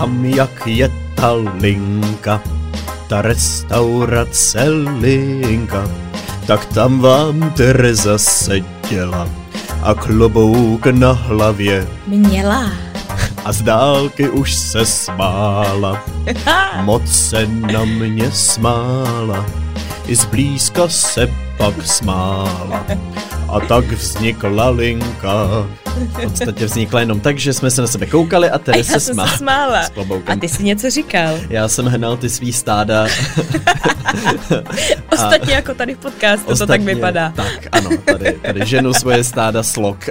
tam jak je ta linka, ta restaurace linka, tak tam vám Tereza seděla a klobouk na hlavě Měla. a z dálky už se smála. Moc se na mě smála, i zblízka se pak smála. A tak vznikla linka. V podstatě vznikla jenom tak, že jsme se na sebe koukali a já se smála. se smála. S kloboukem. A ty jsi něco říkal. Já jsem hnal ty svý stáda. Ostatně jako tady v podcastu to tak vypadá. Tak, ano, tady, tady ženu svoje stáda slok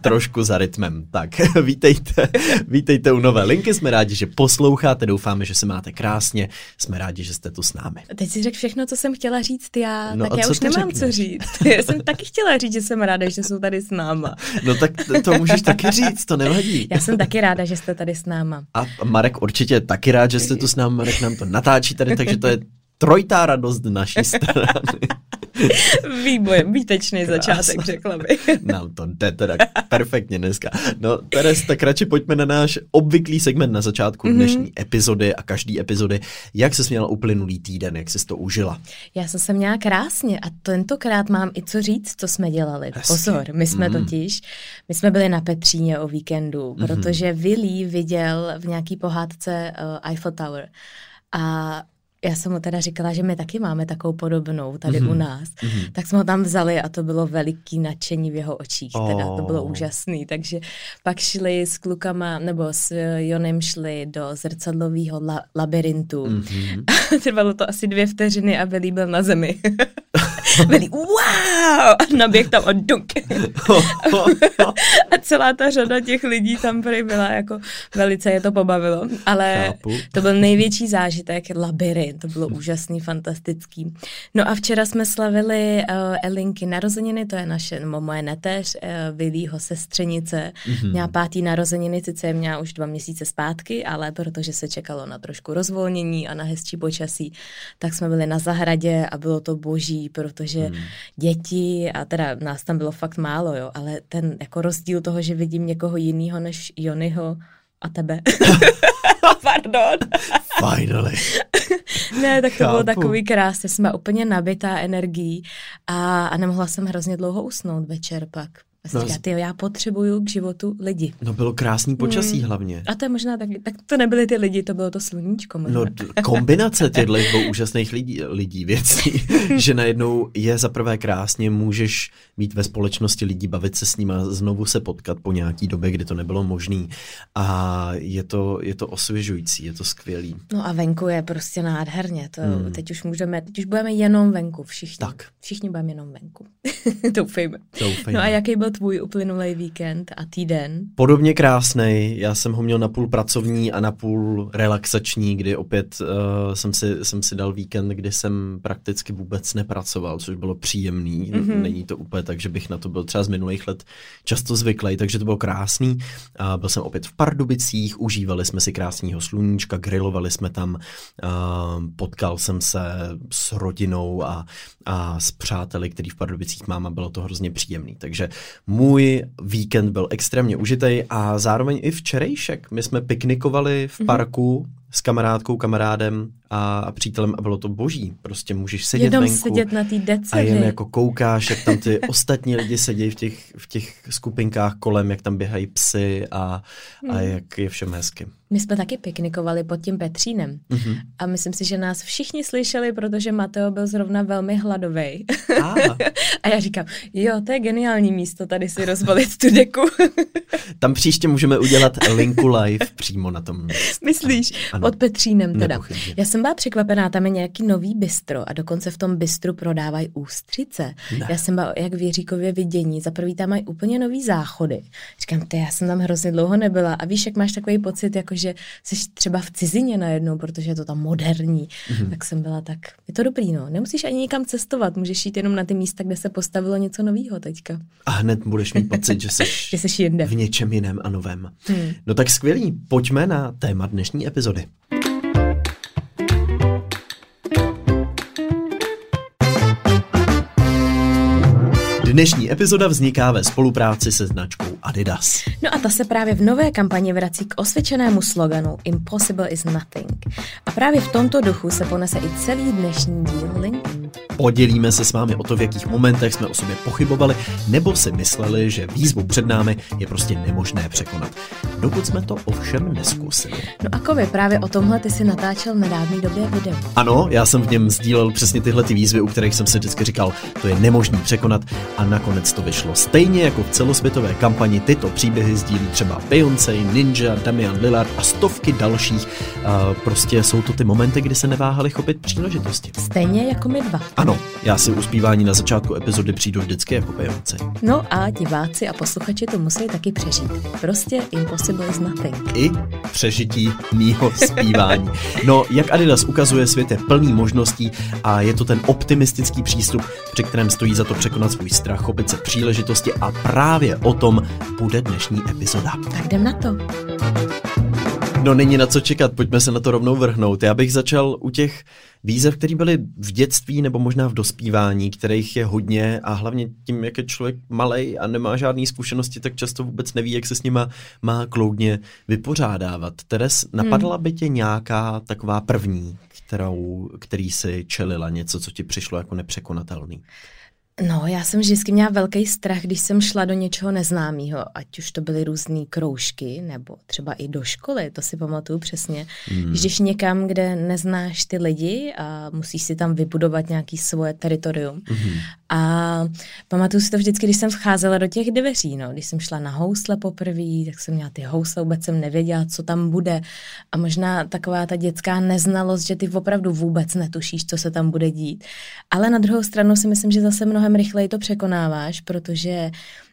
trošku za rytmem. Tak, vítejte, vítejte u nové linky, jsme rádi, že posloucháte, doufáme, že se máte krásně, jsme rádi, že jste tu s námi. Teď si řekl všechno, co jsem chtěla říct já, No tak já už nemám řekneš? co říct. Já jsem taky chtěla říct, že jsem ráda, že jsou tady s náma. No tak t- to můžeš taky říct, to nevadí. Já jsem taky ráda, že jste tady s náma. A Marek určitě taky rád, že jste tu s námi, Marek nám to natáčí tady, takže to je trojtá radost naší strany. Výboj, výtečný začátek, řekla bych. Nám to jde teda perfektně dneska. No, Teres, tak radši pojďme na náš obvyklý segment na začátku Mhm. mm-hmm. dnešní epizody a každý epizody. Jak se směla uplynulý týden, jak jsi to užila? Já jsem se měla krásně a tentokrát mám i co říct, co jsme dělali. Hezky. Pozor, my jsme Mm. totiž, my jsme byli na Petříně o víkendu, Mhm. protože Willy viděl v nějaký pohádce uh, Eiffel Tower a já jsem mu teda říkala, že my taky máme takovou podobnou tady Mhm. u nás. Mhm. Tak jsme ho tam vzali a to bylo veliký nadšení v jeho očích. Teda to bylo Oh. úžasný. Takže pak šli s klukama, nebo s Jonem šli do zrcadlového la- labirintu. Mhm. Trvalo to asi dvě vteřiny a byl na zemi. Billy, wow! A naběh tam a dunk. a celá ta řada těch lidí tam prý byla jako velice je to pobavilo. Ale Chápu. to byl největší zážitek, labirint, to bylo úžasný, fantastický. No a včera jsme slavili uh, Elinky narozeniny, to je naše, nebo moje neteř, uh, Vilího sestřenice. Mhm. Měla pátý narozeniny, sice je měla už dva měsíce zpátky, ale protože se čekalo na trošku rozvolnění a na hezčí počasí, tak jsme byli na zahradě a bylo to boží, protože Hmm. děti, a teda nás tam bylo fakt málo, jo, ale ten jako rozdíl toho, že vidím někoho jiného než Jonyho a tebe. Pardon. Finally. Ne, tak to bylo Chápu. takový krásný, jsme úplně nabitá energií a, a nemohla jsem hrozně dlouho usnout večer pak. A No, no, říká, tyjo, já potřebuju k životu lidi. No bylo krásný počasí Hmm. hlavně. A to je možná taky, tak to nebyly ty lidi, to bylo to sluníčko možná. No, kombinace těchto dvou úžasných lidí, lidí věcí, že najednou je za prvé krásně, můžeš mít ve společnosti lidí, bavit se s nima, znovu se potkat po nějaký době, kdy to nebylo možné. A je to, je to osvěžující, je to skvělý. No a venku je prostě nádherně, to Hmm. teď už můžeme, teď už budeme jenom venku, všichni. Tak. Všichni budeme jenom venku. Doufejme. Doufejme. No a jaký byl tvůj uplynulý víkend a týden? Podobně krásný. Já jsem ho měl na půl pracovní a na půl relaxační, kdy opět uh, jsem, si, jsem si dal víkend, kdy jsem prakticky vůbec nepracoval, což bylo příjemný. Mhm. Mm-hmm. Není to úplně tak, že bych na to byl třeba z minulých let často zvyklý, takže to bylo krásný. Uh, byl jsem opět v Pardubicích, užívali jsme si krásného sluníčka, grilovali jsme tam, uh, potkal jsem se s rodinou a, a s přáteli, který v Pardubicích mám a bylo to hrozně příjemný. Takže můj víkend byl extrémně užitej a zároveň i včerejšek. My jsme piknikovali v Mhm. parku s kamarádkou, kamarádem a, a přítelem a bylo to boží. Prostě můžeš sedět Jenom venku sedět na té dece. a jen jako koukáš, jak tam ty ostatní lidi sedí v těch, v těch skupinkách kolem, jak tam běhají psy a, a Hmm. jak je všem hezky. My jsme taky piknikovali pod tím Petřínem. Mhm. A myslím si, že nás všichni slyšeli, protože Mateo byl zrovna velmi hladový. A, A já říkám, jo, to je geniální místo tady si rozbalit tu deku. tam příště můžeme udělat linku live přímo na tom. Myslíš? Ano. Pod Petřínem teda. Nepochybně. Já jsem byla překvapená, tam je nějaký nový bistro a dokonce v tom bistru prodávají ústřice. Ne. Já jsem byla jak v Jiříkově vidění, za prvý tam mají úplně nový záchody. Říkám, ty, já jsem tam hrozně dlouho nebyla a víš, jak máš takový pocit, jako že jsi třeba v cizině najednou, protože je to tam moderní. Mhm. Tak jsem byla tak, je to dobrý, no. Nemusíš ani nikam cestovat, můžeš jít jenom na ty místa, kde se postavilo něco nového teďka. A hned budeš mít pocit, že jsi Že jsi jinde. v něčem jiném a novém. Hmm. No tak skvělý, pojďme na téma dnešní epizody. Dnešní epizoda vzniká ve spolupráci se značkou Adidas. No a ta se právě v nové kampani vrací k osvědčenému sloganu Impossible is nothing. A právě v tomto duchu se ponese i celý dnešní díl Link. Podělíme se s vámi o to, v jakých momentech jsme o sobě pochybovali, nebo si mysleli, že výzvu před námi je prostě nemožné překonat. Dokud jsme to ovšem neskusili. No a Kovy, právě o tomhle ty si natáčel v nedávné době video. Ano, já jsem v něm sdílel přesně tyhle ty výzvy, u kterých jsem si vždycky říkal, to je nemožný překonat a nakonec to vyšlo. Stejně jako v celosvětové kampani tyto příběhy sdílí třeba Beyoncé, Ninja, Damian Lillard a stovky dalších. Uh, prostě jsou to ty momenty, kdy se neváhali chopit příležitosti. Stejně jako my dva. Ano, já si uspívání na začátku epizody přijdu vždycky jako Beyoncé. No a diváci a posluchači to musí taky přežít. Prostě impossible is nothing. I přežití mýho zpívání. No, jak Adidas ukazuje, svět je plný možností a je to ten optimistický přístup, při kterém stojí za to překonat svůj strach, chopit se příležitosti a právě o tom bude dnešní epizoda. Tak jdem na to. No není na co čekat, pojďme se na to rovnou vrhnout. Já bych začal u těch výzev, které byly v dětství nebo možná v dospívání, kterých je hodně a hlavně tím, jak je člověk malý a nemá žádné zkušenosti, tak často vůbec neví, jak se s nima má kloudně vypořádávat. Teres, napadla by tě nějaká taková první, kterou, který si čelila, něco, co ti přišlo jako nepřekonatelný? No, já jsem vždycky měla velký strach, když jsem šla do něčeho neznámého, ať už to byly různé kroužky, nebo třeba i do školy, to si pamatuju přesně. Hmm. Když někam, kde neznáš ty lidi a musíš si tam vybudovat nějaký svoje teritorium. Hmm. A pamatuju si to vždycky, když jsem vcházela do těch dveří, no, když jsem šla na housle poprvé, tak jsem měla ty housle, vůbec jsem nevěděla, co tam bude. A možná taková ta dětská neznalost, že ty opravdu vůbec netušíš, co se tam bude dít. Ale na druhou stranu si myslím, že zase mnohem mnohem rychleji to překonáváš, protože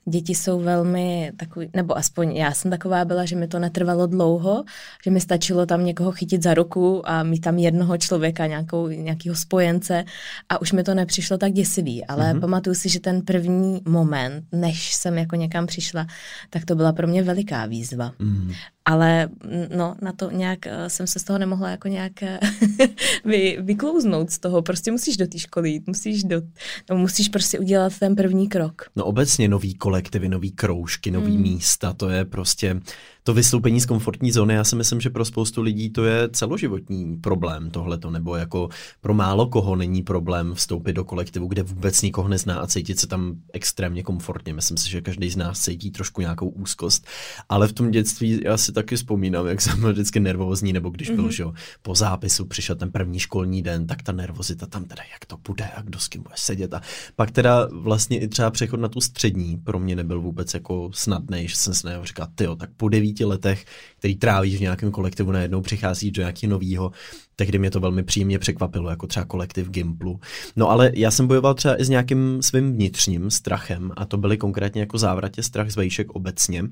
děti jsou velmi takový, nebo aspoň já jsem taková byla, že mi to netrvalo dlouho, že mi stačilo tam někoho chytit za ruku a mít tam jednoho člověka, nějakou, nějakého spojence a už mi to nepřišlo tak děsivý, ale mm-hmm. pamatuju si, že ten první moment, než jsem jako někam přišla, tak to byla pro mě veliká výzva. Mm-hmm ale no, na to nějak eh, jsem se z toho nemohla jako nějak eh, vy, vyklouznout z toho. Prostě musíš do té školy jít, musíš, do, no, musíš prostě udělat ten první krok. No obecně nový kolektivy, nový kroužky, nový hmm. místa, to je prostě to vystoupení z komfortní zóny, já si myslím, že pro spoustu lidí to je celoživotní problém tohleto, nebo jako pro málo koho není problém vstoupit do kolektivu, kde vůbec nikoho nezná a cítit se tam extrémně komfortně. Myslím si, že každý z nás cítí trošku nějakou úzkost, ale v tom dětství já si taky vzpomínám, jak jsem byl vždycky nervózní, nebo když mm-hmm. byl, mhm. že jo, po zápisu přišel ten první školní den, tak ta nervozita tam teda, jak to bude a kdo s kým bude sedět. A pak teda vlastně i třeba přechod na tu střední pro mě nebyl vůbec jako snadný, že jsem si říkal, ty tak po devíti devíti letech, který trávíš v nějakém kolektivu, najednou přichází do nějakého nového, tehdy mě to velmi příjemně překvapilo, jako třeba kolektiv Gimplu. No ale já jsem bojoval třeba i s nějakým svým vnitřním strachem a to byly konkrétně jako závratě strach z vejšek obecně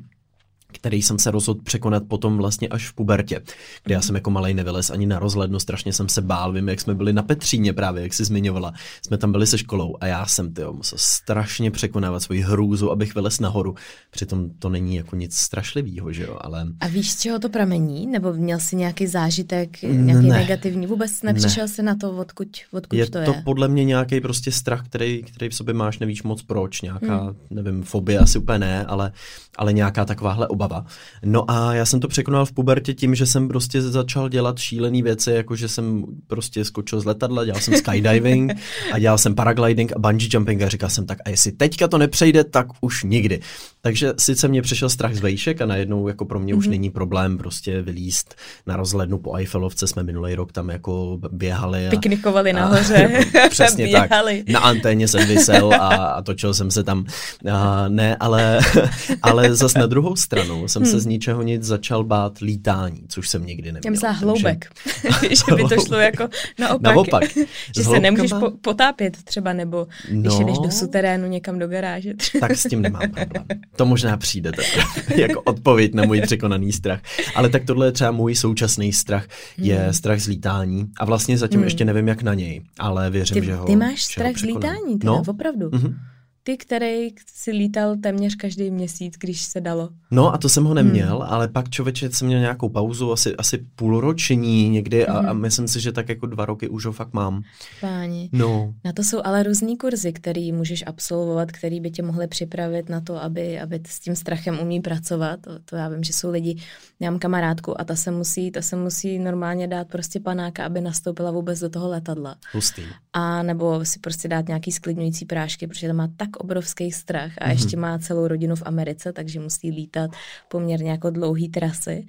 který jsem se rozhodl překonat potom vlastně až v pubertě, kde já jsem jako malej nevylez ani na rozhlednu, strašně jsem se bál, vím, jak jsme byli na Petříně právě, jak jsi zmiňovala, jsme tam byli se školou a já jsem tyjo, musel strašně překonávat svoji hrůzu, abych vylez nahoru, přitom to není jako nic strašlivého, že jo, ale... A víš, z čeho to pramení? Nebo měl jsi nějaký zážitek, nějaký ne. negativní? Vůbec nepřišel ne. jsi na to, odkud, odkud je to je? to podle mě nějaký prostě strach, který, který v sobě máš, nevíš moc proč, nějaká, hmm. nevím, fobie asi úplně ne, ale, ale nějaká takováhle obava. No a já jsem to překonal v pubertě tím, že jsem prostě začal dělat šílené věci, jako že jsem prostě skočil z letadla, dělal jsem skydiving a dělal jsem paragliding a bungee jumping a říkal jsem tak, a jestli teďka to nepřejde, tak už nikdy. Takže sice mě přišel strach z vejšek a najednou jako pro mě mm-hmm. už mhm. není problém prostě vylíst na rozhlednu po Eiffelovce, jsme minulý rok tam jako běhali. A, Piknikovali nahoře. A, přesně běhali. tak. Na anténě jsem vysel a, a točil jsem se tam. A, ne, ale, ale zas na druhou stranu jsem hmm. se z ničeho nic začal bát lítání, což jsem nikdy neměl. Já myslela hloubek, že by to šlo jako naopak. Naopak. že se nemůžeš po, potápět třeba, nebo když no, jdeš do suterénu někam do garáže. tak s tím nemám problém. To možná přijde jako odpověď na můj překonaný strach. Ale tak tohle je třeba můj současný strach, je hmm. strach z lítání. A vlastně zatím hmm. ještě nevím, jak na něj, ale věřím, ty, že ho Ty máš strach z lítání, teda, no? opravdu. Mm-hmm. Ty, který si lítal téměř každý měsíc, když se dalo. No a to jsem ho neměl, hmm. ale pak člověče jsem měl nějakou pauzu, asi, asi půlroční někdy hmm. a, a mhm. myslím si, že tak jako dva roky už ho fakt mám. Páni. No. Na to jsou ale různý kurzy, který můžeš absolvovat, který by tě mohly připravit na to, aby, aby s tím strachem umí pracovat. To, to já vím, že jsou lidi, já mám kamarádku a ta se musí, ta se musí normálně dát prostě panáka, aby nastoupila vůbec do toho letadla. Hustý. A nebo si prostě dát nějaký sklidňující prášky, protože to má tak obrovský strach a mm-hmm. ještě má celou rodinu v Americe, takže musí lítat poměrně jako dlouhý trasy.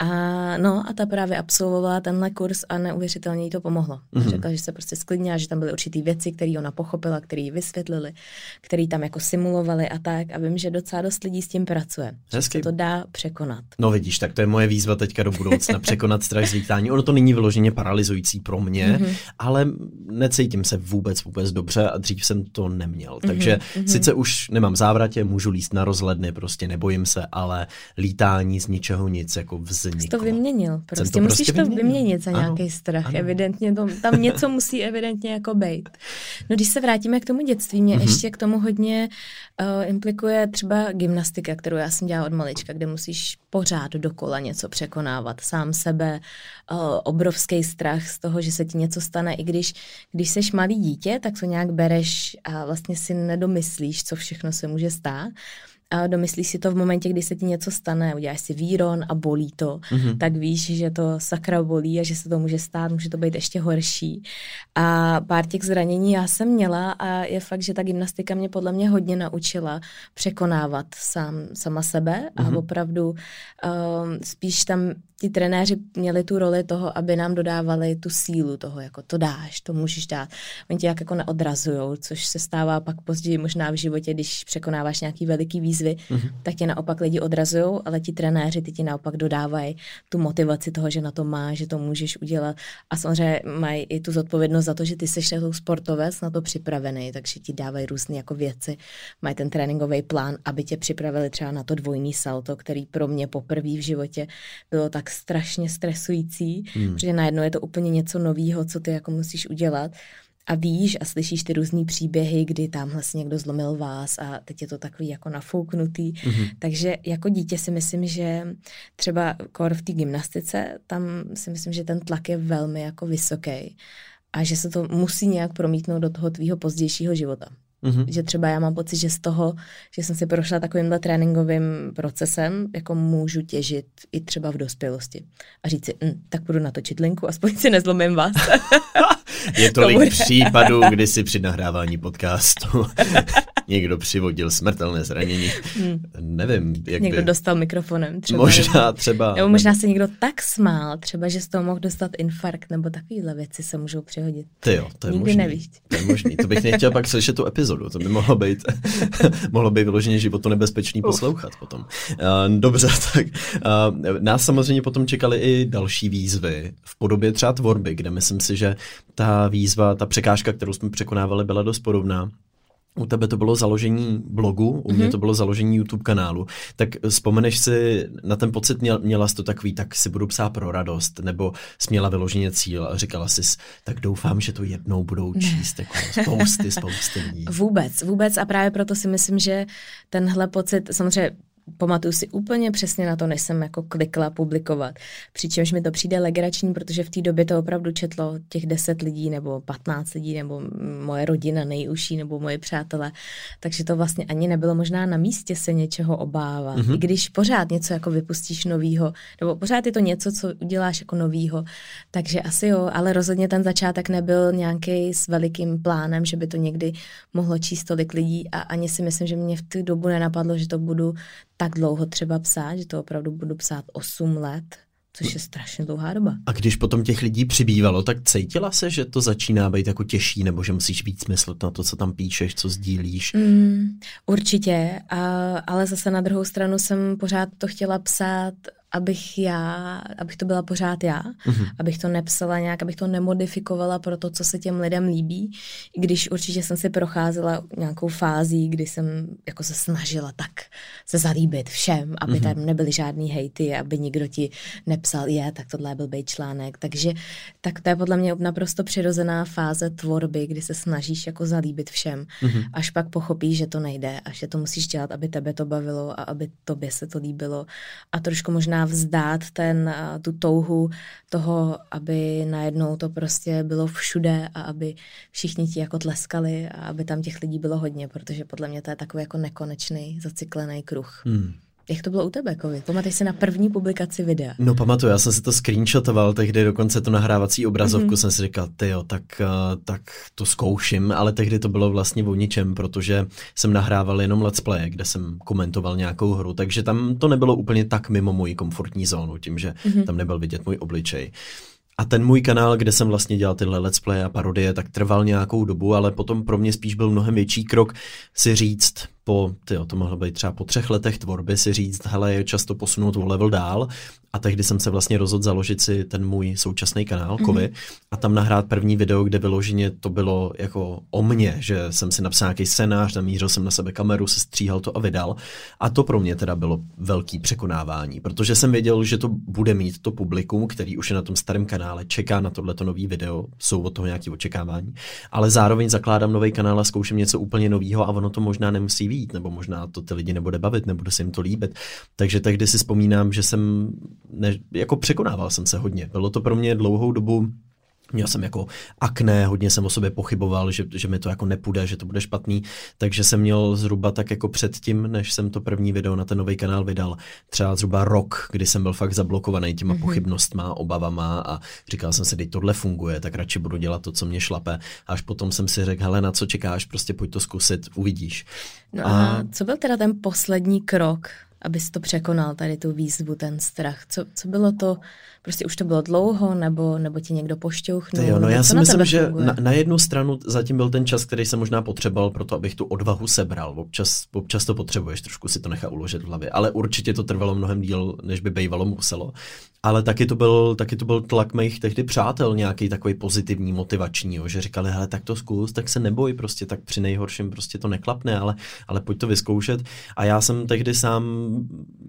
A no a ta právě absolvovala tenhle kurz a neuvěřitelně jí to pomohlo. Mm-hmm. Řekla, že se prostě sklidnila, že tam byly určitý věci, které ona pochopila, které jí vysvětlili, které tam jako simulovali a tak. A vím, že docela dost lidí s tím pracuje. Hezky. Že to dá překonat. No vidíš, tak to je moje výzva teďka do budoucna, překonat strach z lítání. Ono to není vyloženě paralyzující pro mě, mm-hmm. ale necítím se vůbec, vůbec dobře a dřív jsem to neměl. Takže mm-hmm. sice už nemám závratě, můžu líst na rozhledny, prostě nebojím se, ale lítání z ničeho nic, jako vz Jsi to vyměnil. Prostě to musíš prostě to vyměnit za nějaký strach. Ano. Evidentně to, tam něco musí evidentně jako být. No když se vrátíme k tomu dětství, mě mm-hmm. ještě k tomu hodně uh, implikuje třeba gymnastika, kterou já jsem dělala od malička, kde musíš pořád dokola něco překonávat. Sám sebe, uh, obrovský strach z toho, že se ti něco stane. I když, když seš malý dítě, tak to nějak bereš a vlastně si nedomyslíš, co všechno se může stát domyslíš si to v momentě, kdy se ti něco stane, uděláš si výron a bolí to, mm-hmm. tak víš, že to sakra bolí a že se to může stát, může to být ještě horší. A pár těch zranění já jsem měla a je fakt, že ta gymnastika mě podle mě hodně naučila překonávat sám, sama sebe mm-hmm. a mhm. opravdu um, spíš tam ti trenéři měli tu roli toho, aby nám dodávali tu sílu toho, jako to dáš, to můžeš dát. Oni tě jak jako neodrazujou, což se stává pak později možná v životě, když překonáváš nějaký veliký výzvy, mm-hmm. tak tě naopak lidi odrazují, ale ti trenéři ty ti naopak dodávají tu motivaci toho, že na to máš, že to můžeš udělat. A samozřejmě mají i tu zodpovědnost za to, že ty jsi tou sportovec na to připravený, takže ti dávají různé jako věci. Mají ten tréninkový plán, aby tě připravili třeba na to dvojný salto, který pro mě poprvé v životě bylo tak strašně stresující, hmm. protože najednou je to úplně něco nového, co ty jako musíš udělat a víš a slyšíš ty různé příběhy, kdy tam vlastně někdo zlomil vás a teď je to takový jako nafouknutý. Mm-hmm. Takže jako dítě si myslím, že třeba kor v té gymnastice, tam si myslím, že ten tlak je velmi jako vysoký a že se to musí nějak promítnout do toho tvýho pozdějšího života. Mm-hmm. Že třeba já mám pocit, že z toho, že jsem si prošla takovýmhle tréninkovým procesem, jako můžu těžit i třeba v dospělosti. A říct si, hm, tak budu natočit linku, aspoň si nezlomím vás. Je tolik to případů, kdy si při nahrávání podcastu někdo přivodil smrtelné zranění. Hmm. Nevím, jak Někdo by... dostal mikrofonem. Třeba, možná třeba. Nebo možná se někdo tak smál, třeba, že z toho mohl dostat infarkt, nebo takovéhle věci se můžou přihodit. Ty jo, to je Nikdy možný. nevíš. To je možný. To bych nechtěl pak slyšet tu epizodu. To by mohlo být, mohlo být vyloženě životu nebezpečný poslouchat potom. Uh, dobře, tak uh, nás samozřejmě potom čekaly i další výzvy v podobě třeba tvorby, kde myslím si, že ta výzva, ta překážka, kterou jsme překonávali, byla dost podobná. U tebe to bylo založení blogu, u mě mm-hmm. to bylo založení YouTube kanálu. Tak vzpomeneš si na ten pocit, měla, měla jsi to takový, tak si budu psát pro radost, nebo směla vyloženě cíl a říkala jsi, tak doufám, že to jednou budou číst jako spousty, spousty lidí. Vůbec, vůbec a právě proto si myslím, že tenhle pocit, samozřejmě pamatuju si úplně přesně na to, než jsem jako klikla publikovat. Přičemž mi to přijde legrační, protože v té době to opravdu četlo těch 10 lidí nebo 15 lidí nebo moje rodina nejužší nebo moje přátelé. Takže to vlastně ani nebylo možná na místě se něčeho obávat. Mm-hmm. I když pořád něco jako vypustíš novýho, nebo pořád je to něco, co uděláš jako novýho. Takže asi jo, ale rozhodně ten začátek nebyl nějaký s velikým plánem, že by to někdy mohlo číst tolik lidí a ani si myslím, že mě v tu dobu nenapadlo, že to budu tak dlouho třeba psát, že to opravdu budu psát 8 let, což je strašně dlouhá doba. A když potom těch lidí přibývalo, tak cítila se, že to začíná být jako těžší, nebo že musíš víc myslet na to, co tam píšeš, co sdílíš? Mm, určitě, a, ale zase na druhou stranu jsem pořád to chtěla psát abych já, abych to byla pořád já, mm-hmm. abych to nepsala nějak, abych to nemodifikovala pro to, co se těm lidem líbí, i když určitě jsem si procházela nějakou fází, kdy jsem jako se snažila tak se zalíbit všem, aby mm-hmm. tam nebyly žádný hejty, aby nikdo ti nepsal, je, tak tohle byl být článek, takže tak to je podle mě naprosto přirozená fáze tvorby, kdy se snažíš jako zalíbit všem, mm-hmm. až pak pochopíš, že to nejde, až že to musíš dělat, aby tebe to bavilo a aby tobě se to líbilo a trošku možná vzdát ten, tu touhu toho, aby najednou to prostě bylo všude a aby všichni ti jako tleskali a aby tam těch lidí bylo hodně, protože podle mě to je takový jako nekonečný, zacyklený kruh. Hmm. Jak to bylo u tebe, Kovi? Pamatuješ si na první publikaci videa? No pamatuju, já jsem si to screenshotoval, tehdy dokonce tu nahrávací obrazovku mm-hmm. jsem si říkal, ty jo, tak, eh, tak to zkouším, ale tehdy to bylo vlastně o ničem, protože jsem nahrával jenom let's play, kde jsem komentoval nějakou hru, takže tam to nebylo úplně tak mimo moji komfortní zónu, tím, že mm-hmm. tam nebyl vidět můj obličej. A ten můj kanál, kde jsem vlastně dělal tyhle let's play a parodie, tak trval nějakou dobu, ale potom pro mě spíš byl mnohem větší krok si říct, po, tyjo, to mohlo být třeba po třech letech tvorby si říct, hele, je často posunout o level dál a tehdy jsem se vlastně rozhodl založit si ten můj současný kanál mm-hmm. Kovy a tam nahrát první video, kde vyloženě to bylo jako o mně, že jsem si napsal nějaký scénář, namířil jsem na sebe kameru, se stříhal to a vydal. A to pro mě teda bylo velký překonávání, protože jsem věděl, že to bude mít to publikum, který už je na tom starém kanále, čeká na tohleto nový video, jsou od toho nějaké očekávání, ale zároveň zakládám nový kanál a zkouším něco úplně nového a ono to možná nemusí být, nebo možná to ty lidi nebude bavit, nebude se jim to líbit. Takže tehdy si vzpomínám, že jsem ne, jako překonával jsem se hodně. Bylo to pro mě dlouhou dobu Měl jsem jako akné, hodně jsem o sobě pochyboval, že, že mi to jako nepůjde, že to bude špatný, takže jsem měl zhruba tak jako předtím, než jsem to první video na ten nový kanál vydal, třeba zhruba rok, kdy jsem byl fakt zablokovaný těma mm-hmm. pochybnostma, obavama a říkal jsem si, teď tohle funguje, tak radši budu dělat to, co mě šlape. A až potom jsem si řekl, hele, na co čekáš, prostě pojď to zkusit, uvidíš. No a, a co byl teda ten poslední krok, abys to překonal, tady tu výzvu, ten strach? Co, co bylo to, prostě už to bylo dlouho, nebo, nebo ti někdo pošťouchnul? Jo, no já si myslím, že na, na jednu stranu zatím byl ten čas, který jsem možná potřeboval pro to, abych tu odvahu sebral. Občas, občas to potřebuješ, trošku si to nechá uložit v hlavě, ale určitě to trvalo mnohem díl, než by bývalo muselo. Ale taky to byl, taky to byl tlak mých tehdy přátel, nějaký takový pozitivní, motivační, jo, že říkali, hele, tak to zkus, tak se neboj, prostě tak při nejhorším prostě to neklapne, ale, ale pojď to vyzkoušet. A já jsem tehdy sám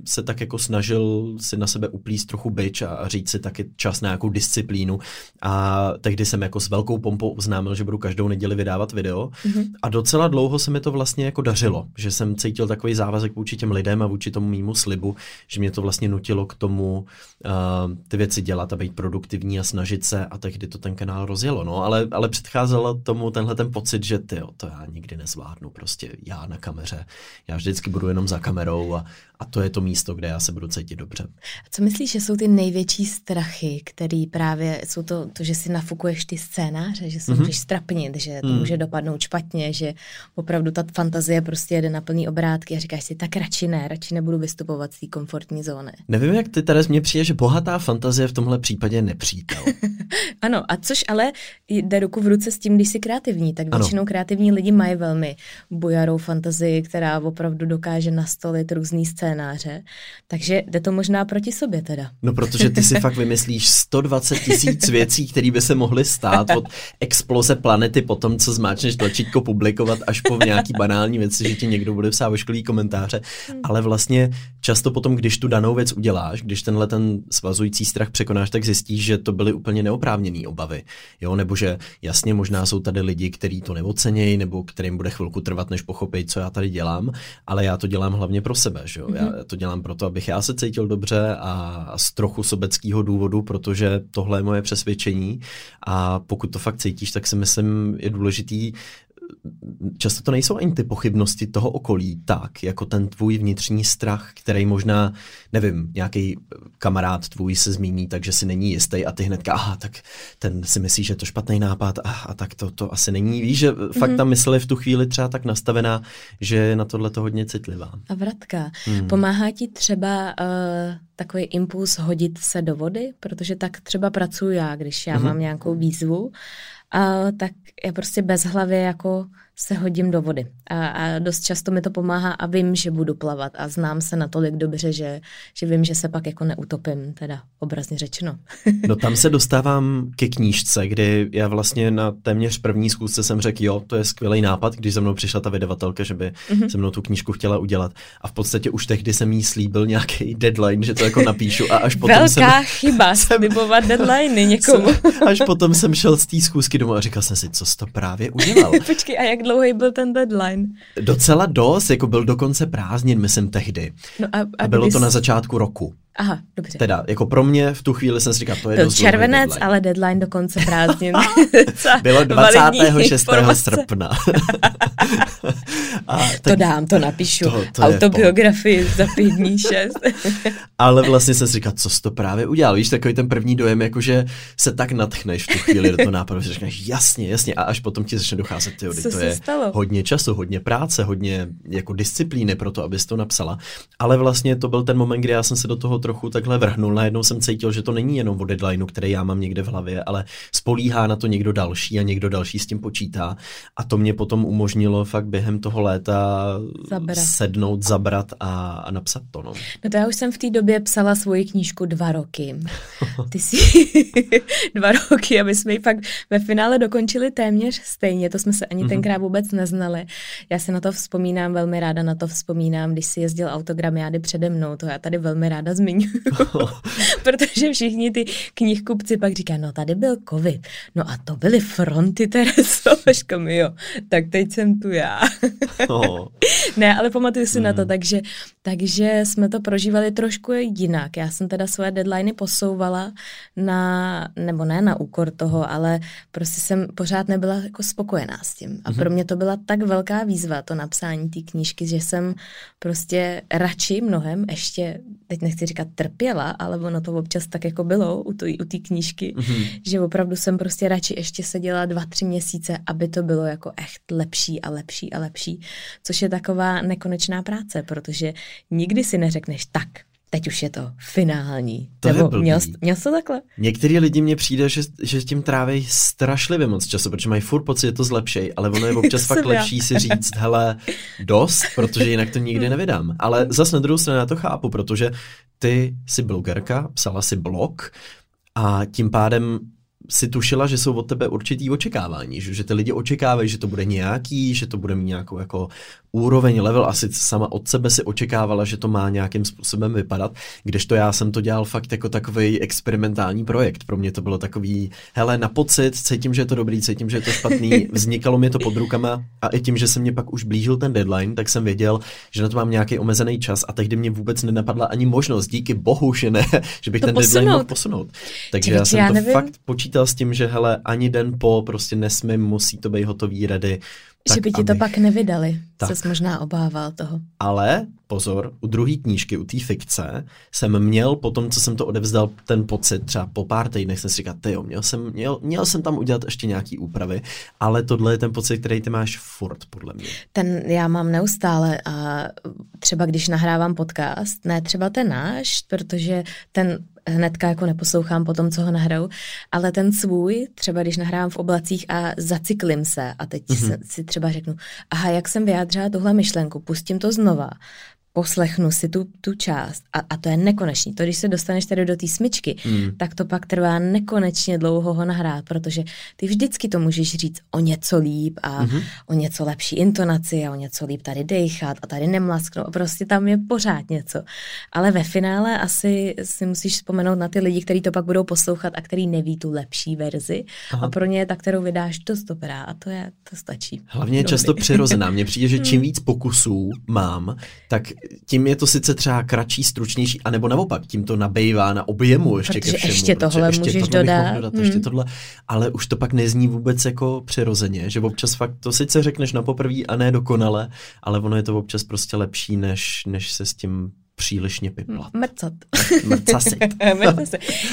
se tak jako snažil si na sebe uplíst trochu byč a, a říct si taky čas na nějakou disciplínu. A tehdy jsem jako s velkou pompou oznámil, že budu každou neděli vydávat video. Mm-hmm. A docela dlouho se mi to vlastně jako dařilo, že jsem cítil takový závazek vůči těm lidem a vůči tomu mýmu slibu, že mě to vlastně nutilo k tomu uh, ty věci dělat a být produktivní a snažit se a tehdy to ten kanál rozjelo. No, ale, ale předcházelo tomu tenhle ten pocit, že ty, to já nikdy nezvládnu, prostě já na kameře, já vždycky budu jenom za kamerou a, a to je to místo, kde já se budu cítit dobře. A co myslíš, že jsou ty největší strachy, které právě jsou to, to, že si nafukuješ ty scénáře, že se mm-hmm. můžeš strapnit, že to mm. může dopadnout špatně, že opravdu ta fantazie prostě jede na plný obrátky a říkáš si, tak radši ne, radši nebudu vystupovat z té komfortní zóny. Nevím, jak ty, Teres, mně přijde, že bohatá fantazie v tomhle případě je nepřítel. ano, a což ale jde ruku v ruce s tím, když jsi kreativní, tak většinou ano. kreativní lidi mají velmi bojarou fantazii, která opravdu dokáže nastolit různý scénáře, takže jde to možná proti sobě teda. No, protože ty si fakt vymyslíš 120 tisíc věcí, které by se mohly stát od exploze planety po tom, co zmáčneš tlačítko publikovat, až po nějaký banální věci, že ti někdo bude psát ošklivý komentáře. Hmm. Ale vlastně často potom, když tu danou věc uděláš, když tenhle ten svazující strach překonáš, tak zjistíš, že to byly úplně neoprávněné obavy. Jo, nebo že jasně možná jsou tady lidi, kteří to neocenějí, nebo kterým bude chvilku trvat, než pochopí, co já tady dělám, ale já to dělám hlavně pro sebe. Že jo? Já mhm. to dělám proto, abych já se cítil dobře a z trochu sobeckého důvodu, protože tohle je moje přesvědčení a pokud to fakt cítíš, tak si myslím, je důležitý často to nejsou ani ty pochybnosti toho okolí, tak jako ten tvůj vnitřní strach, který možná, nevím, nějaký kamarád tvůj se zmíní, takže si není jistý a ty hnedka, aha, tak ten si myslí, že je to špatný nápad a, a tak to, to asi není. Víš, že mm-hmm. fakt ta mysl je v tu chvíli třeba tak nastavená, že je na tohle to hodně citlivá. A vratka, hmm. pomáhá ti třeba uh, takový impuls hodit se do vody, protože tak třeba pracuji já, když já mm-hmm. mám nějakou výzvu a tak já prostě bez hlavy jako se hodím do vody. A, a dost často mi to pomáhá a vím, že budu plavat a znám se natolik dobře, že, že vím, že se pak jako neutopím, teda obrazně řečeno. no tam se dostávám ke knížce, kdy já vlastně na téměř první zkusce jsem řekl, jo, to je skvělý nápad, když za mnou přišla ta vydavatelka, že by mm-hmm. se mnou tu knížku chtěla udělat. A v podstatě už tehdy jsem jí slíbil nějaký deadline, že to jako napíšu a až potom Velká jsem, chyba, jsem, slibovat deadline někomu. Jsem, až potom jsem šel z té schůzky domů a říkal jsem si, co jsi to právě udělal. Počkej, a jak dlouhý byl ten deadline? Docela dost, jako byl dokonce prázdnin, myslím tehdy. No a, a, a bylo bys... to na začátku roku. Aha, dobře. Teda, jako pro mě v tu chvíli jsem si říkal, to je to dost červenec, deadline. ale deadline do konce prázdnin. Bylo 26. srpna. a tak, to dám, to napíšu. To, to Autobiografii za pět dní, šest. ale vlastně jsem si říkal, co jsi to právě udělal. Víš, takový ten první dojem, jakože se tak natchneš v tu chvíli do toho nápadu, že řekneš, jasně, jasně, a až potom ti začne docházet, ty to je stalo? hodně času, hodně práce, hodně jako disciplíny pro to, abys to napsala. Ale vlastně to byl ten moment, kdy já jsem se do toho trochu takhle vrhnul. Najednou jsem cítil, že to není jenom o deadlineu, který já mám někde v hlavě, ale spolíhá na to někdo další a někdo další s tím počítá. A to mě potom umožnilo fakt během toho léta zabrat. sednout, zabrat a, a napsat to. No. no to já už jsem v té době psala svoji knížku dva roky. Ty jsi dva roky a my jsme ji fakt ve finále dokončili téměř stejně, to jsme se ani mm-hmm. tenkrát vůbec neznali. Já si na to vzpomínám, velmi ráda na to vzpomínám, když si jezdil autogramiády přede mnou, to já tady velmi ráda zmiňuji. Protože všichni ty knihkupci pak říkají, no tady byl covid, no a to byly fronty Tereso, mi jo, tak teď jsem tu já. oh. ne, ale pamatuju si mm. na to, hmm. takže, takže jsme to prožívali trošku jinak. Já jsem teda svoje deadliny posouvala na, nebo ne na úkor toho, ale prostě jsem pořád nebyla jako spokojená s tím. A pro mě to byla tak velká výzva, to napsání té knížky, že jsem prostě radši mnohem ještě, teď nechci říkat trpěla, ale ono to občas tak jako bylo u té u knížky, mm-hmm. že opravdu jsem prostě radši ještě seděla dva, tři měsíce, aby to bylo jako echt lepší a lepší a lepší, což je taková nekonečná práce, protože nikdy si neřekneš tak, teď už je to finální. To Nebo je měl, měl jsi to takhle? Některý lidi mně přijde, že, že tím tráví strašlivě moc času, protože mají furt pocit, že to zlepšej, ale ono je občas fakt lepší si říct, hele, dost, protože jinak to nikdy nevydám. Ale zase na druhou stranu já to chápu, protože ty jsi blogerka, psala si blog a tím pádem si tušila, že jsou od tebe určitý očekávání, že, že ty lidi očekávají, že to bude nějaký, že to bude mít nějakou jako úroveň, level, asi sama od sebe si očekávala, že to má nějakým způsobem vypadat, kdežto já jsem to dělal fakt jako takový experimentální projekt. Pro mě to bylo takový, hele, na pocit, cítím, že je to dobrý, cítím, že je to špatný, vznikalo mi to pod rukama a i tím, že se mě pak už blížil ten deadline, tak jsem věděl, že na to mám nějaký omezený čas a tehdy mě vůbec nenapadla ani možnost, díky bohu, že ne, že bych to ten posunout. deadline mohl posunout. Takže já jsem já to nevím. fakt počítal s tím, že hele, ani den po prostě nesmím, musí to být hotový ready. Tak, že by ti to pak nevydali, tak. jsi možná obával toho. Ale pozor, u druhé knížky, u té fikce, jsem měl po tom, co jsem to odevzdal, ten pocit, třeba po pár týdnech jsem si říkal, jo, měl jsem, měl, měl jsem tam udělat ještě nějaký úpravy, ale tohle je ten pocit, který ty máš furt, podle mě. Ten já mám neustále a třeba když nahrávám podcast, ne třeba ten náš, protože ten hnedka jako neposlouchám po tom, co ho nahraju, ale ten svůj, třeba když nahrávám v oblacích a zacyklím se a teď mm-hmm. si třeba řeknu, aha, jak jsem vyjádřila tuhle myšlenku, pustím to znova, poslechnu si tu, tu část a, a to je nekonečný. To, když se dostaneš tady do té smyčky, mm. tak to pak trvá nekonečně dlouho ho nahrát, protože ty vždycky to můžeš říct o něco líp a mm-hmm. o něco lepší intonaci a o něco líp tady dechat a tady nemlasknout a prostě tam je pořád něco. Ale ve finále asi si musíš vzpomenout na ty lidi, kteří to pak budou poslouchat a který neví tu lepší verzi Aha. a pro ně je ta, kterou vydáš, dost dobrá a to je, to stačí. Hlavně je často přirozená. Mně přijde, že čím hmm. víc pokusů mám, tak tím je to sice třeba kratší, stručnější, anebo naopak, tím to nabejvá na objemu ještě protože ke všemu. Ještě tohle ještě můžeš tohle dodat. dodat hmm. ještě tohle, ale už to pak nezní vůbec jako přirozeně, že občas fakt to sice řekneš na poprví a ne dokonale, ale ono je to občas prostě lepší, než, než se s tím přílišně piplat. Mrcat. Mrcasit.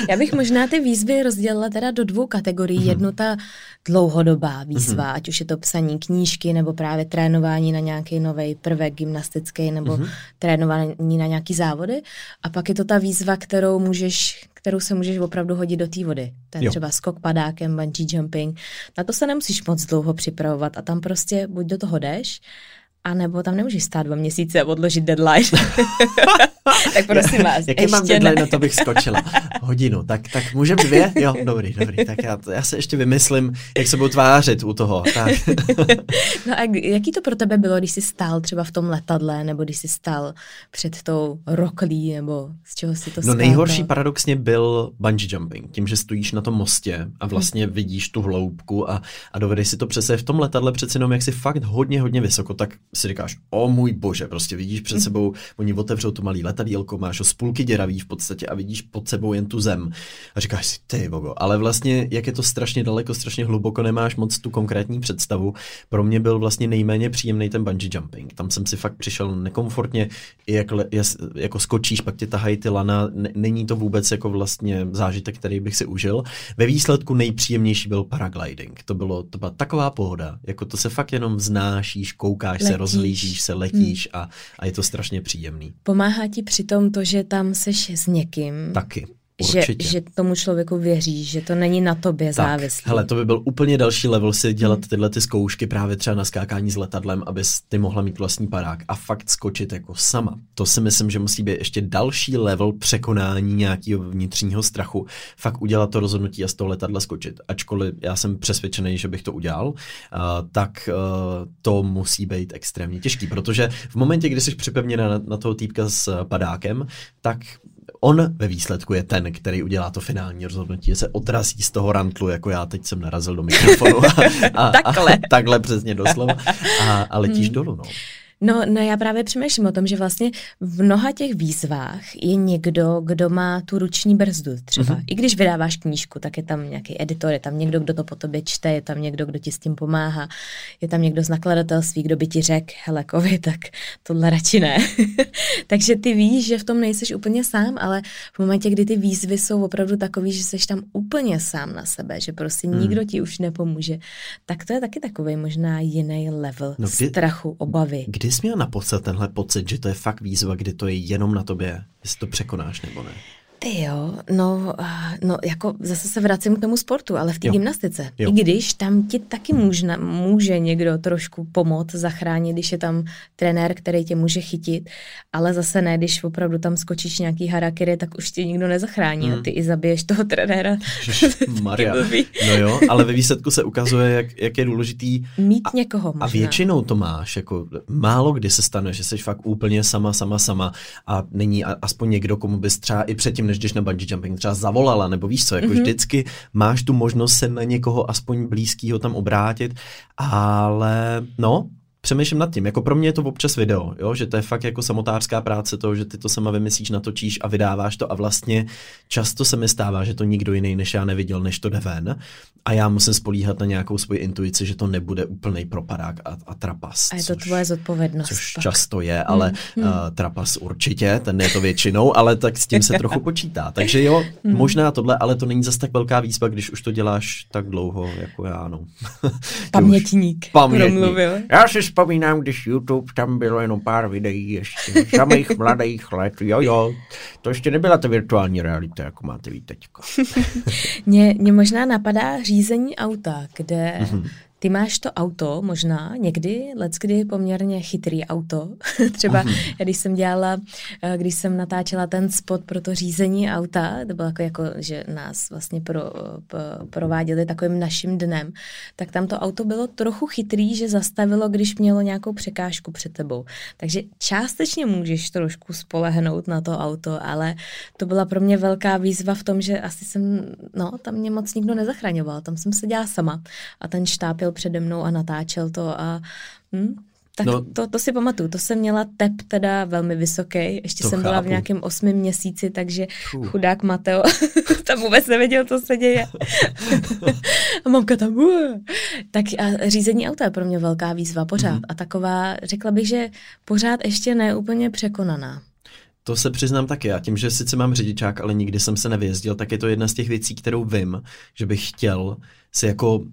Já bych možná ty výzvy rozdělila teda do dvou kategorií. Mm-hmm. Jednu ta dlouhodobá výzva, mm-hmm. ať už je to psaní knížky, nebo právě trénování na nějaký nový prvek gymnastický, nebo mm-hmm. trénování na nějaký závody. A pak je to ta výzva, kterou můžeš kterou se můžeš opravdu hodit do té vody. To je jo. třeba skok padákem, bungee jumping. Na to se nemusíš moc dlouho připravovat a tam prostě buď do toho jdeš, a nebo tam nemůžeš stát dva měsíce a odložit deadline. tak prosím vás, Jaký mám deadline, ne. na to bych skočila? Hodinu, tak, tak můžeme dvě? Jo, dobrý, dobrý. Tak já, já se ještě vymyslím, jak se budu tvářit u toho. Tak. no a jaký to pro tebe bylo, když jsi stál třeba v tom letadle, nebo když jsi stál před tou roklí, nebo z čeho si to No nejhorší paradoxně byl bungee jumping. Tím, že stojíš na tom mostě a vlastně vidíš tu hloubku a, a dovedeš si to přece v tom letadle přece jenom, jak si fakt hodně, hodně vysoko, tak si říkáš, o můj bože, prostě vidíš před sebou, oni otevřou to malý letadílko, máš ho z půlky děravý v podstatě a vidíš pod sebou jen tu zem. A říkáš si, ty bogo, ale vlastně, jak je to strašně daleko, strašně hluboko, nemáš moc tu konkrétní představu. Pro mě byl vlastně nejméně příjemný ten bungee jumping. Tam jsem si fakt přišel nekomfortně, i jak, jako skočíš, pak tě tahají ty lana, není to vůbec jako vlastně zážitek, který bych si užil. Ve výsledku nejpříjemnější byl paragliding. To bylo, to byla taková pohoda, jako to se fakt jenom vznášíš, koukáš Letíš. se, rozhlížíš se, letíš hmm. a, a je to strašně příjemný. Pomáhá ti při tom to, že tam seš s někým. Taky. Že, že tomu člověku věří, že to není na tobě tak, závislý. Hele, to by byl úplně další level si dělat tyhle ty zkoušky právě třeba na skákání s letadlem, abys ty mohla mít vlastní parák a fakt skočit jako sama. To si myslím, že musí být ještě další level překonání nějakého vnitřního strachu. Fakt udělat to rozhodnutí a z toho letadla skočit. Ačkoliv já jsem přesvědčený, že bych to udělal, uh, tak uh, to musí být extrémně těžký, protože v momentě, kdy jsi připevněna na, na toho týpka s padákem, tak on ve výsledku je ten, který udělá to finální rozhodnutí, že se odrazí z toho rantlu, jako já teď jsem narazil do mikrofonu. A, a, takhle. A, takhle přesně doslova. A, a letíš hmm. dolů, no. No, no já právě přemýšlím o tom, že vlastně v mnoha těch výzvách je někdo, kdo má tu ruční brzdu třeba. Mm-hmm. I když vydáváš knížku, tak je tam nějaký editor, je tam někdo, kdo to po tobě čte, je tam někdo, kdo ti s tím pomáhá, je tam někdo z nakladatelství, kdo by ti řekl, hele kovi, tak tohle radši ne. Takže ty víš, že v tom nejseš úplně sám, ale v momentě, kdy ty výzvy jsou opravdu takový, že jsi tam úplně sám na sebe, že prostě mm. nikdo ti už nepomůže, tak to je taky takový možná jiný level no, kdy, strachu, obavy. Kdy Kdy jsi měl naposled tenhle pocit, že to je fakt výzva, kdy to je jenom na tobě, jestli to překonáš nebo ne? Ty jo, no, no jako zase se vracím k tomu sportu, ale v té gymnastice. Jo. I když tam ti taky může, může někdo trošku pomoct, zachránit, když je tam trenér, který tě může chytit, ale zase ne, když opravdu tam skočíš nějaký harakiri, tak už tě nikdo nezachrání mm. a ty i zabiješ toho trenéra. Maria. no jo, ale ve výsledku se ukazuje, jak, jak je důležitý mít a, někoho možná. A většinou to máš, jako málo kdy se stane, že jsi fakt úplně sama, sama, sama a není aspoň někdo, komu bys třeba i předtím než jdeš na bungee jumping, třeba zavolala, nebo víš co, jako mm-hmm. vždycky máš tu možnost se na někoho aspoň blízkýho tam obrátit, ale no, přemýšlím nad tím. Jako pro mě je to občas video, jo? že to je fakt jako samotářská práce to, že ty to sama vymyslíš, natočíš a vydáváš to a vlastně často se mi stává, že to nikdo jiný než já neviděl, než to jde ven a já musím spolíhat na nějakou svoji intuici, že to nebude úplný propadák a, a trapas. A je to což, tvoje zodpovědnost. Což pak. často je, ale mm, mm. Uh, trapas určitě, ten je to většinou, ale tak s tím se trochu počítá. Takže jo, mm. možná tohle, ale to není zas tak velká výzva, když už to děláš tak dlouho, jako já, no. Pamětník. Pamětník. Já si vzpomínám, když YouTube tam bylo jenom pár videí ještě, samých mladých let, jo jo, to ještě nebyla ta virtuální realita, jako máte vy teďko. mě, mě možná napadá řízení auta, kde mm-hmm ty máš to auto možná někdy, leckdy poměrně chytrý auto. Třeba když jsem dělala, eh, když jsem natáčela ten spot pro to řízení auta, to bylo jako, jako že nás vlastně pro, pro, prováděli takovým naším dnem, tak tam to auto bylo trochu chytrý, že zastavilo, když mělo nějakou překážku před tebou. Takže částečně můžeš trošku spolehnout na to auto, ale to byla pro mě velká výzva v tom, že asi jsem, no, tam mě moc nikdo nezachraňoval, tam jsem se dělala sama a ten štáb jel přede mnou a natáčel to a hm, tak no, to, to si pamatuju, to jsem měla tep teda velmi vysoký, ještě jsem chápu. byla v nějakém osmi měsíci, takže Fuh. chudák Mateo tam vůbec nevěděl, co se děje. a mamka tam, Uah. tak a řízení auta je pro mě velká výzva pořád mm-hmm. a taková, řekla bych, že pořád ještě neúplně překonaná. To se přiznám taky. Já tím, že sice mám řidičák, ale nikdy jsem se nevyjezdil, tak je to jedna z těch věcí, kterou vím, že bych chtěl si jako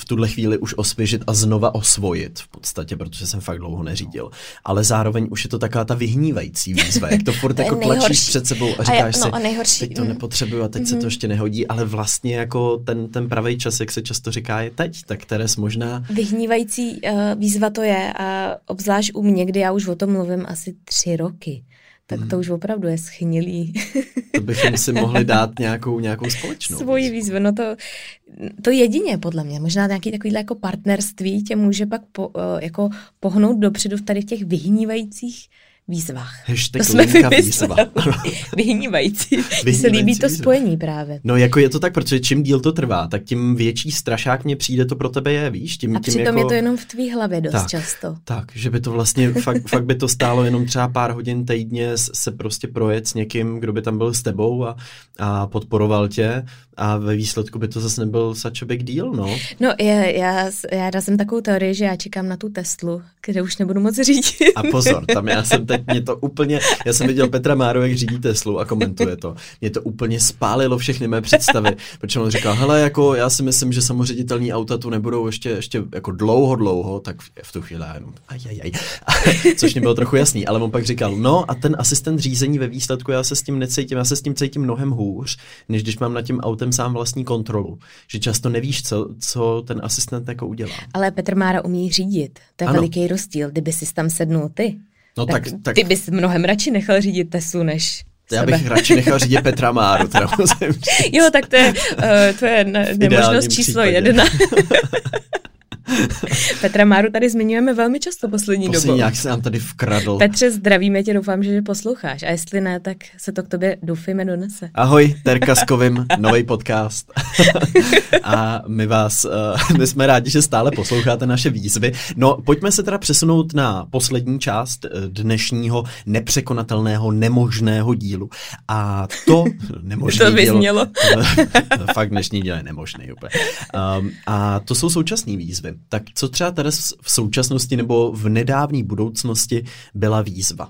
v tuhle chvíli už osvěžit a znova osvojit v podstatě, protože jsem fakt dlouho neřídil. Ale zároveň už je to taková ta vyhnívající výzva, jak to furt to jako nejhorší. tlačíš před sebou a říkáš a je, no, si, a nejhorší. teď to mm. nepotřebuju a teď mm-hmm. se to mhm. ještě nehodí, ale vlastně jako ten, ten pravý čas, jak se často říká, je teď, tak Teres možná... Vyhnívající uh, výzva to je a obzvlášť u mě, kdy já už o tom mluvím asi tři roky tak to hmm. už opravdu je schnilý. To bychom si mohli dát nějakou, nějakou společnou. Svoji výzvu, no to, to jedině podle mě. Možná nějaký takový jako partnerství tě může pak po, eh, jako pohnout dopředu v tady v těch vyhnívajících výzvách. Hashtag to jsme výzva. Vyhnívající. Mně se líbí to spojení právě. No jako je to tak, protože čím díl to trvá, tak tím větší strašák mě přijde to pro tebe je, víš? Tím, a tím přitom jako... je to jenom v tvý hlavě dost tak, často. Tak, že by to vlastně, fakt, fakt by to stálo jenom třeba pár hodin týdně se prostě projet s někým, kdo by tam byl s tebou a, a podporoval tě a ve výsledku by to zase nebyl such a big deal, no. No, já, já, já jsem takovou teorii, že já čekám na tu Teslu, kde už nebudu moc řídit. A pozor, tam já jsem teď, mě to úplně, já jsem viděl Petra Máru, jak řídí Teslu a komentuje to. Mě to úplně spálilo všechny mé představy, protože on říkal, hele, jako já si myslím, že samoředitelní auta tu nebudou ještě, ještě jako dlouho, dlouho, tak v tu chvíli jenom, ajajaj, což mě bylo trochu jasný, ale on pak říkal, no a ten asistent řízení ve výsledku, já se s tím necítím, já se s tím cítím mnohem hůř, než když mám nad tím autem sám vlastní kontrolu. Že často nevíš, co, co ten asistent jako udělá. Ale Petr Mára umí řídit. To je ano. veliký rozdíl. Kdyby si tam sednul ty, no tak, tak, tak, ty bys mnohem radši nechal řídit Teslu, než já bych radši nechal řídit Petra Máru. Teda jo, tak to je, uh, to je ne- nemožnost číslo případě. jedna. Petra Máru tady zmiňujeme velmi často poslední Poslední dobou. nějak se nám tady vkradl. Petře, zdravíme tě, doufám, že posloucháš. A jestli ne, tak se to k tobě doufejme donese. Ahoj, Terka s Kovim, nový podcast. a my vás, uh, my jsme rádi, že stále posloucháte naše výzvy. No, pojďme se teda přesunout na poslední část eh, dnešního nepřekonatelného, nemožného dílu. A to nemožné to by znělo. fakt dnešní díl je nemožný úplně. Um, a to jsou současné výzvy. Tak co třeba tady v současnosti nebo v nedávné budoucnosti byla výzva?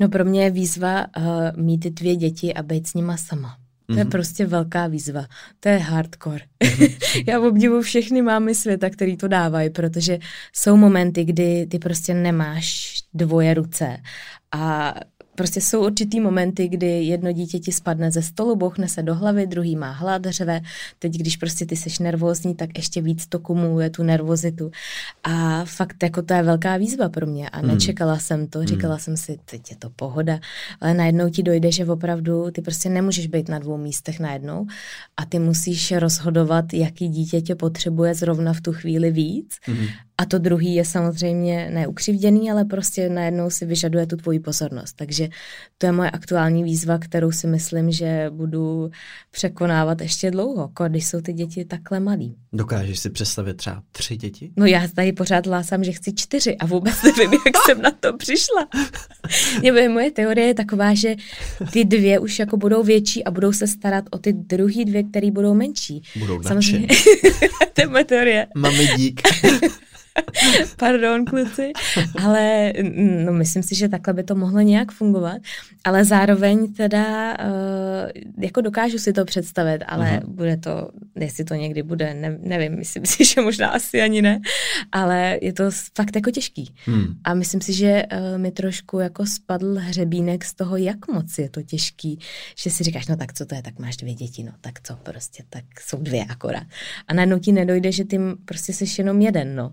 No pro mě je výzva uh, mít ty dvě děti a být s nima sama. To mm-hmm. je mhm. prostě velká výzva. To je hardcore. Mm-hmm. Já obdivu všechny mámy světa, který to dávají, protože jsou momenty, kdy ty prostě nemáš dvoje ruce a Prostě jsou určitý momenty, kdy jedno dítě ti spadne ze stolu, bouchne se do hlavy, druhý má hlad, řve. Teď, když prostě ty seš nervózní, tak ještě víc to kumuluje tu nervozitu. A fakt jako to je velká výzva pro mě a hmm. nečekala jsem to, hmm. říkala jsem si, teď je to pohoda, ale najednou ti dojde, že opravdu ty prostě nemůžeš být na dvou místech najednou a ty musíš rozhodovat, jaký dítě tě potřebuje zrovna v tu chvíli víc. Hmm. A to druhý je samozřejmě neukřivděný, ale prostě najednou si vyžaduje tu tvoji pozornost. Takže to je moje aktuální výzva, kterou si myslím, že budu překonávat ještě dlouho, když jsou ty děti takhle malí. Dokážeš si představit třeba tři děti? No já tady pořád lásám, že chci čtyři a vůbec nevím, jak jsem na to přišla. Nebo moje teorie je taková, že ty dvě už jako budou větší a budou se starat o ty druhý dvě, které budou menší. Budou Samozřejmě. to je moje teorie. Máme dík. Pardon, kluci. Ale no, myslím si, že takhle by to mohlo nějak fungovat. Ale zároveň teda uh, jako dokážu si to představit, ale uh-huh. bude to, jestli to někdy bude, ne, nevím, myslím si, že možná asi ani ne, ale je to fakt jako těžký. Hmm. A myslím si, že uh, mi trošku jako spadl hřebínek z toho, jak moc je to těžký, že si říkáš, no tak co to je, tak máš dvě děti, no tak co prostě, tak jsou dvě akorát. A najednou ti nedojde, že ty prostě jsi jenom jeden, no.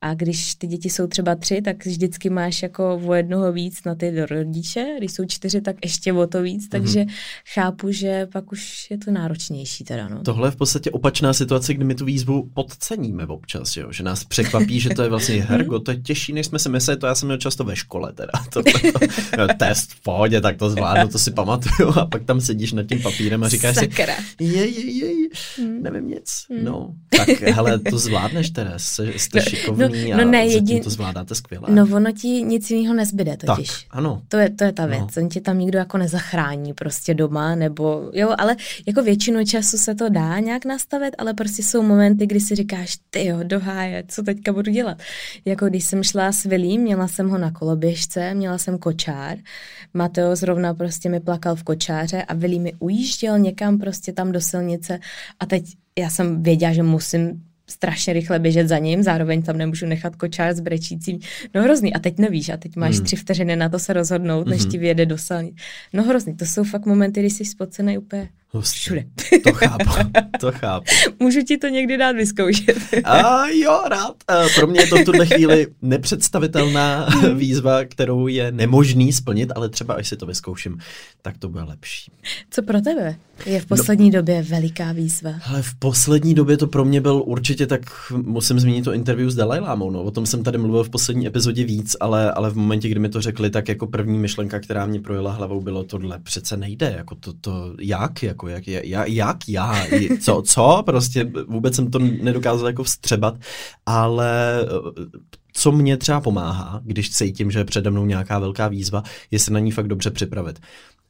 A když ty děti jsou třeba tři, tak vždycky máš jako o jednoho víc na ty rodiče, když jsou čtyři, tak ještě o to víc, mhm. takže mm-hmm. chápu, že pak už je to náročnější teda, no. Tohle je v podstatě opačná situace, kdy my tu výzvu podceníme občas, jo? že nás překvapí, že to je vlastně hergo, to je těžší, než jsme si mysleli, to já jsem měl často ve škole teda, to, to, to, test v pohodě, tak to zvládnu, to si pamatuju a pak tam sedíš nad tím papírem a říkáš Sakra. si, je, je, je, mm. nevím nic, mm. no, tak hele, to zvládneš teda, jste, jste no, šikovný no, no, ne, jedin... to zvládáte skvěle. No ono ti nic jiného nezbyde totiž. Tak, ano. To je, to je ta věc, no. on ti tam nikdo jako nezachrání prostě doma, nebo jo, ale jako většinu času se to dá nějak nastavit, ale prostě jsou momenty, kdy si říkáš, ty jo, do háje, co teďka budu dělat. Jako když jsem šla s Vilím, měla jsem ho na koloběžce, měla jsem kočár, Mateo zrovna prostě mi plakal v kočáře a Vilí mi ujížděl někam prostě tam do silnice a teď já jsem věděla, že musím strašně rychle běžet za ním, zároveň tam nemůžu nechat kočár s brečícím. No hrozný. A teď nevíš, a teď máš hmm. tři vteřiny na to se rozhodnout, než hmm. ti vyjede do silnice. No hrozný. To jsou fakt momenty, kdy jsi spocený úplně Všude. To chápu, to chápu. Můžu ti to někdy dát vyzkoušet. A jo, rád. Pro mě je to v tuhle chvíli nepředstavitelná výzva, kterou je nemožný splnit, ale třeba až si to vyzkouším, tak to bude lepší. Co pro tebe je v poslední no, době veliká výzva? Ale v poslední době to pro mě byl určitě tak, musím zmínit to interview s Dalai Lámou, no. o tom jsem tady mluvil v poslední epizodě víc, ale, ale v momentě, kdy mi to řekli, tak jako první myšlenka, která mě projela hlavou, bylo tohle přece nejde, jako to, to jak, jak jako jak, jak, jak já, co, co, prostě vůbec jsem to nedokázal jako vstřebat, ale co mě třeba pomáhá, když cítím, že je přede mnou nějaká velká výzva, je se na ní fakt dobře připravit.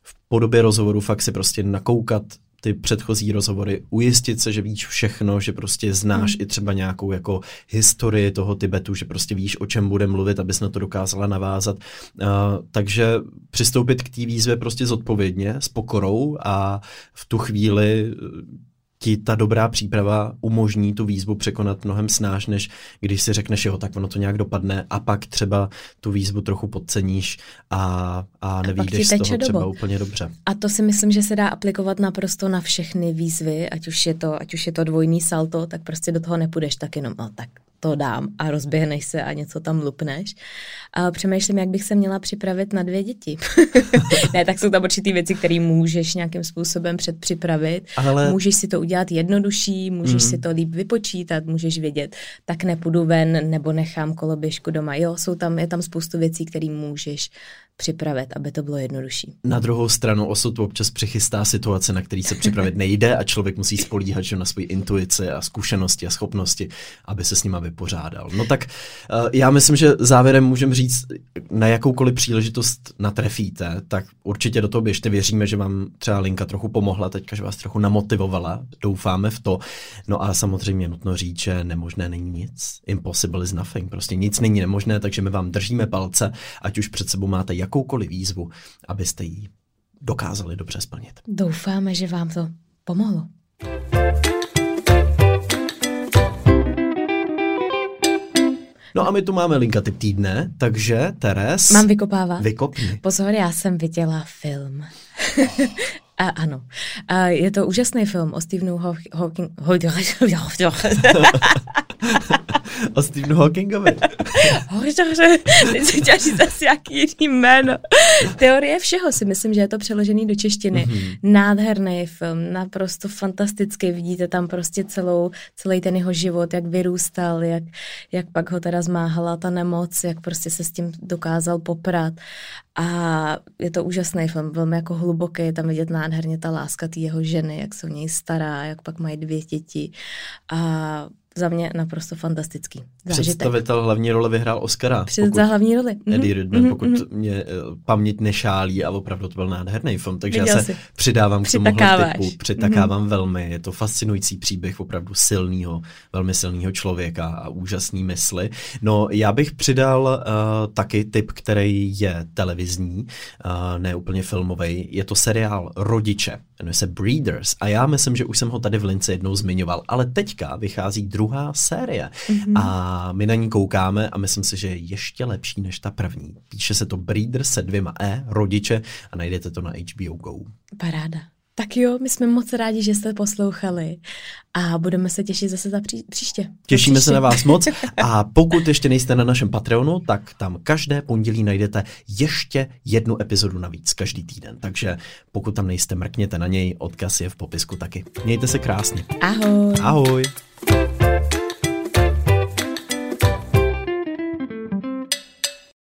V podobě rozhovoru fakt si prostě nakoukat ty předchozí rozhovory, ujistit se, že víš všechno, že prostě znáš hmm. i třeba nějakou jako historii toho Tibetu, že prostě víš, o čem bude mluvit, abys na to dokázala navázat. Uh, takže přistoupit k té výzvě prostě zodpovědně, s pokorou a v tu chvíli ti ta dobrá příprava umožní tu výzvu překonat mnohem snáš, než když si řekneš, jo, tak ono to nějak dopadne a pak třeba tu výzvu trochu podceníš a, a nevídeš z toho třeba dobo. úplně dobře. A to si myslím, že se dá aplikovat naprosto na všechny výzvy, ať už je to, ať už je to dvojný salto, tak prostě do toho nepůjdeš tak jenom, no tak to dám a rozběhneš se a něco tam lupneš. A přemýšlím, jak bych se měla připravit na dvě děti. ne, tak jsou tam určitý věci, které můžeš nějakým způsobem předpřipravit. Ale... Můžeš si to udělat jednodušší, můžeš mm. si to líp vypočítat, můžeš vědět, tak nepůjdu ven nebo nechám koloběžku doma. Jo, jsou tam, je tam spoustu věcí, které můžeš připravit, aby to bylo jednodušší. Na druhou stranu osud občas přichystá situace, na který se připravit nejde a člověk musí spolíhat že na svoji intuici a zkušenosti a schopnosti, aby se s nima vypořádal. No tak uh, já myslím, že závěrem můžeme říct, na jakoukoliv příležitost natrefíte, tak určitě do toho běžte. Věříme, že vám třeba Linka trochu pomohla, teďka, že vás trochu namotivovala, doufáme v to. No a samozřejmě nutno říct, že nemožné není nic. Impossible is nothing. Prostě nic není nemožné, takže my vám držíme palce, ať už před sebou máte jak jakoukoliv výzvu, abyste ji dokázali dobře splnit. Doufáme, že vám to pomohlo. No a my tu máme linka typ týdne, takže Teres... Mám vykopávat? Vykopni. Pozor, já jsem viděla film. A, ano. A je to úžasný film o Stephenu Hawking... o Stephenu Hawkingovi. Hoře, teď se chtěla říct asi jaký jiný jméno. Teorie všeho si myslím, že je to přeložený do češtiny. Mm-hmm. Nádherný film, naprosto fantastický. Vidíte tam prostě celou, celý ten jeho život, jak vyrůstal, jak, jak pak ho teda zmáhala ta nemoc, jak prostě se s tím dokázal poprat. A je to úžasný film, velmi jako hluboký, je tam vidět nádherně ta láska té jeho ženy, jak se o něj stará, jak pak mají dvě děti. A za mě naprosto fantastický zážitek. Představitel hlavní role vyhrál Oscara. Před za hlavní roli. Mm-hmm. Eddie Redman, mm-hmm. pokud mm-hmm. mě uh, paměť nešálí a opravdu to byl nádherný film, takže Viděl já se jsi. přidávám k tomuhle typu, přitakávám mm-hmm. velmi. Je to fascinující příběh opravdu silného, velmi silného člověka a úžasný mysli. No já bych přidal uh, taky typ, který je televizní, uh, ne úplně filmový. Je to seriál Rodiče, jmenuje se Breeders a já myslím, že už jsem ho tady v Lince jednou zmiňoval, ale teďka vychází druhá série mm-hmm. a my na ní koukáme a myslím si, že je ještě lepší než ta první. Píše se to Breeder se dvěma E, rodiče a najdete to na HBO Go. Paráda. Tak jo, my jsme moc rádi, že jste poslouchali a budeme se těšit zase za pří, příště. Těšíme příště. se na vás moc a pokud ještě nejste na našem Patreonu, tak tam každé pondělí najdete ještě jednu epizodu navíc každý týden. Takže pokud tam nejste, mrkněte na něj, odkaz je v popisku taky. Mějte se krásně. Ahoj. Ahoj.